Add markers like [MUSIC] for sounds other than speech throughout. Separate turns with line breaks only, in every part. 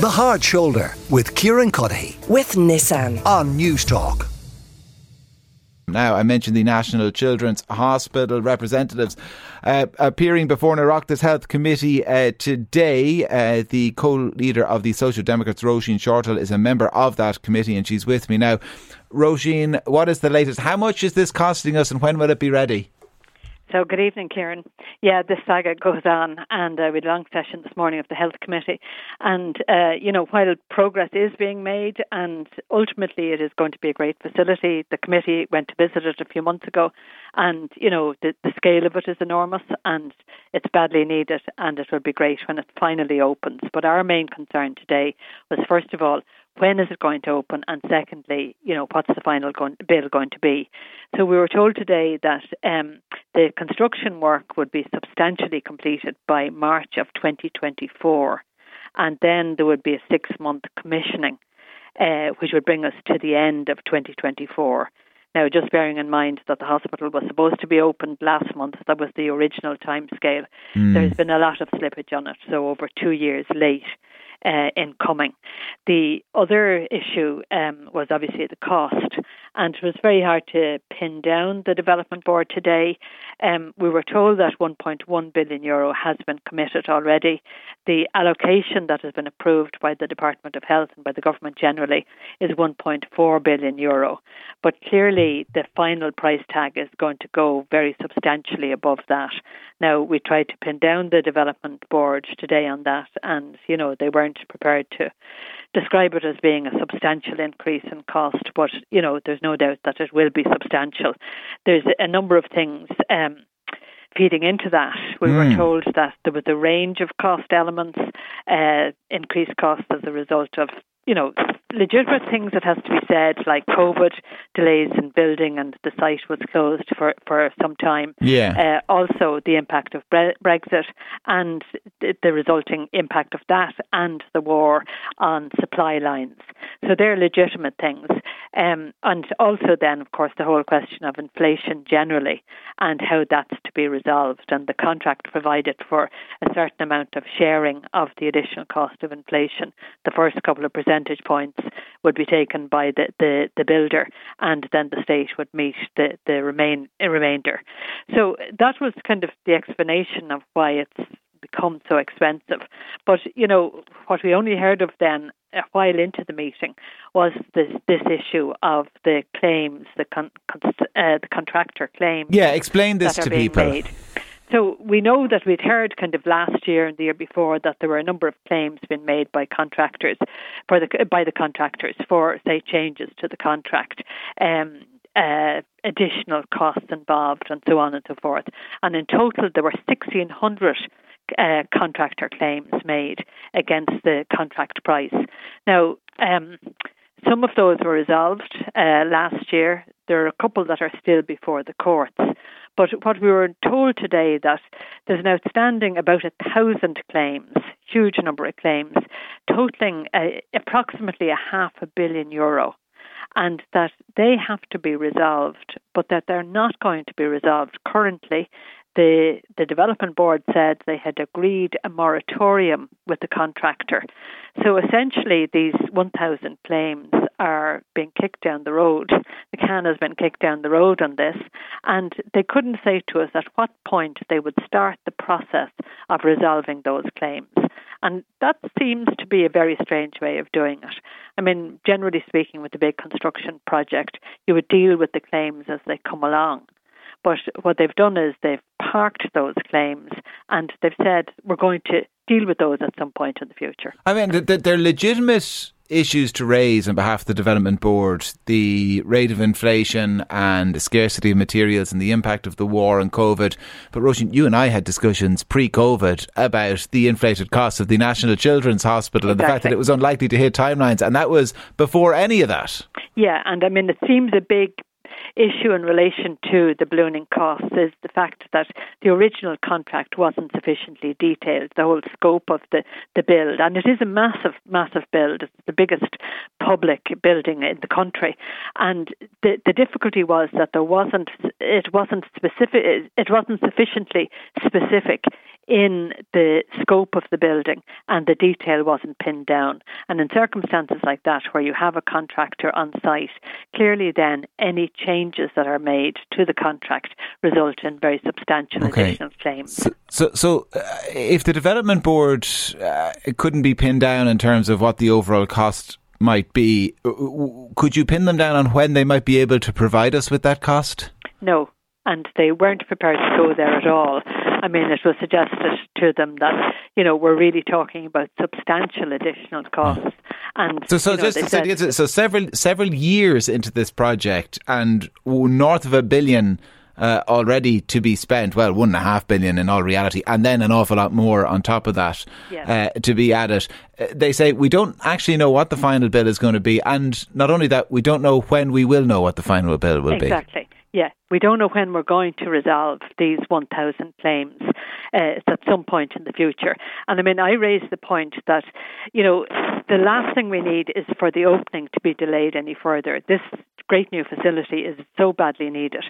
The Hard Shoulder with Kieran Cuddihy
with Nissan
on Newstalk.
Now, I mentioned the National Children's Hospital representatives uh, appearing before an Oireachtas Health Committee uh, today. Uh, the co-leader of the Social Democrats, Roisin Shortall, is a member of that committee and she's with me now. Roisin, what is the latest? How much is this costing us and when will it be ready?
So, good evening, Kieran. Yeah, this saga goes on, and uh, we had a long session this morning of the Health Committee. And, uh, you know, while progress is being made, and ultimately it is going to be a great facility, the committee went to visit it a few months ago, and, you know, the, the scale of it is enormous, and it's badly needed, and it will be great when it finally opens. But our main concern today was, first of all, when is it going to open? And secondly, you know, what's the final going, bill going to be? So we were told today that um, the construction work would be substantially completed by March of 2024, and then there would be a six-month commissioning, uh, which would bring us to the end of 2024. Now, just bearing in mind that the hospital was supposed to be opened last month, that was the original timescale. Mm. There's been a lot of slippage on it, so over two years late uh, incoming. The other issue um, was obviously the cost, and it was very hard to pin down the development board today. Um, we were told that 1.1 billion euro has been committed already. The allocation that has been approved by the Department of Health and by the government generally is 1.4 billion euro. But clearly, the final price tag is going to go very substantially above that. Now, we tried to pin down the development board today on that, and you know they weren't prepared to describe it as being a substantial increase in cost. But you know, there's no doubt that it will be substantial. There's a number of things. Um, feeding into that. We mm. were told that there was a range of cost elements, uh, increased costs as a result of you know, legitimate things that has to be said, like COVID delays in building and the site was closed for, for some time.
Yeah.
Uh, also, the impact of Bre- Brexit and the, the resulting impact of that and the war on supply lines. So they're legitimate things. Um, and also, then, of course, the whole question of inflation generally and how that's to be resolved. And the contract provided for a certain amount of sharing of the additional cost of inflation. The first couple of percentage points would be taken by the, the, the builder, and then the state would meet the, the remain, remainder. So that was kind of the explanation of why it's become so expensive. But, you know, what we only heard of then a while into the meeting was this this issue of the claims, the con, con, uh, the contractor claims.
Yeah, explain this to people.
Made. So we know that we'd heard kind of last year and the year before that there were a number of claims being made by contractors for the by the contractors for say changes to the contract. Um, uh, additional costs involved and so on and so forth. And in total, there were 1,600 uh, contractor claims made against the contract price. Now, um, some of those were resolved uh, last year. There are a couple that are still before the courts. But what we were told today that there's an outstanding about a thousand claims, huge number of claims, totaling uh, approximately a half a billion euro, and that they have to be resolved, but that they're not going to be resolved currently the the development board said they had agreed a moratorium with the contractor. So essentially, these 1,000 claims are being kicked down the road. The can has been kicked down the road on this, and they couldn't say to us at what point they would start the process of resolving those claims. And that seems to be a very strange way of doing it. I mean, generally speaking, with a big construction project, you would deal with the claims as they come along. But what they've done is they've parked those claims and they've said we're going to deal with those at some point in the future.
I mean, they're legitimate issues to raise on behalf of the development board the rate of inflation and the scarcity of materials and the impact of the war and COVID. But Roisin, you and I had discussions pre COVID about the inflated costs of the National Children's Hospital exactly. and the fact that it was unlikely to hit timelines, and that was before any of that.
Yeah, and I mean, it seems a big issue in relation to the ballooning costs is the fact that the original contract wasn't sufficiently detailed, the whole scope of the, the build. And it is a massive, massive build. It's the biggest public building in the country. And the, the difficulty was that there wasn't, it wasn't specific, it wasn't sufficiently specific in the scope of the building and the detail wasn't pinned down. And in circumstances like that, where you have a contractor on site, clearly then any changes that are made to the contract result in very substantial okay. additional claims.
So, so, so uh, if the development board uh, couldn't be pinned down in terms of what the overall cost might be, uh, could you pin them down on when they might be able to provide us with that cost?
No, and they weren't prepared to go there at all. I mean, it was suggested to them that you know we're really talking about substantial additional costs. And
so, so
you know,
just said, so several several years into this project, and north of a billion uh, already to be spent. Well, one and a half billion in all reality, and then an awful lot more on top of that uh, to be added. Uh, they say we don't actually know what the final bill is going to be, and not only that, we don't know when we will know what the final bill will
exactly. be. Exactly. Yeah, we don't know when we're going to resolve these 1,000 claims. Uh, it's at some point in the future. And I mean, I raised the point that, you know, the last thing we need is for the opening to be delayed any further. This great new facility is so badly needed.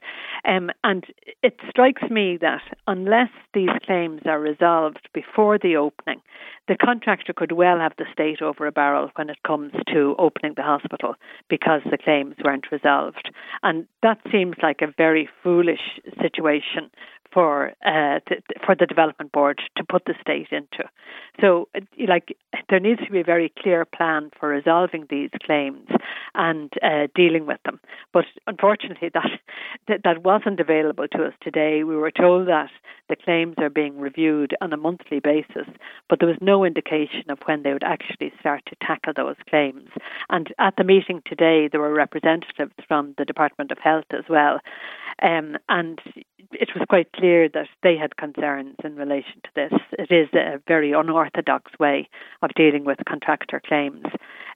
Um, and it strikes me that unless these claims are resolved before the opening, the contractor could well have the state over a barrel when it comes to opening the hospital because the claims weren't resolved. And that seems like a very foolish situation for uh, to, for the development board to put the state into. So, like, there needs to be a very clear plan for resolving these claims and uh, dealing with them. But unfortunately, [LAUGHS] that, that that wasn't available to us today. We were told that the claims are being reviewed on a monthly basis, but there was no indication of when they would actually start to tackle those claims. And at the meeting today, there were representatives from the Department of Health as well, um, and it was quite clear that they had concerns in relation to this. It is a very unorthodox way of dealing with contractor claims.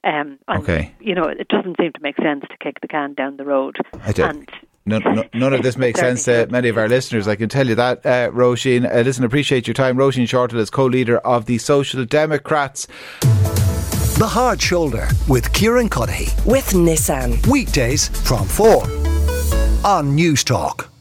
Um, and,
okay.
You know, it doesn't seem to make sense to kick the can down the road.
I do. And None, none, of this [LAUGHS] makes sense to many of our listeners. I can tell you that, uh, Roisin. Uh, listen, appreciate your time. Roisin Shortall is co-leader of the Social Democrats.
The Hard Shoulder with Kieran Cuddihy.
With Nissan.
Weekdays from 4 on Newstalk.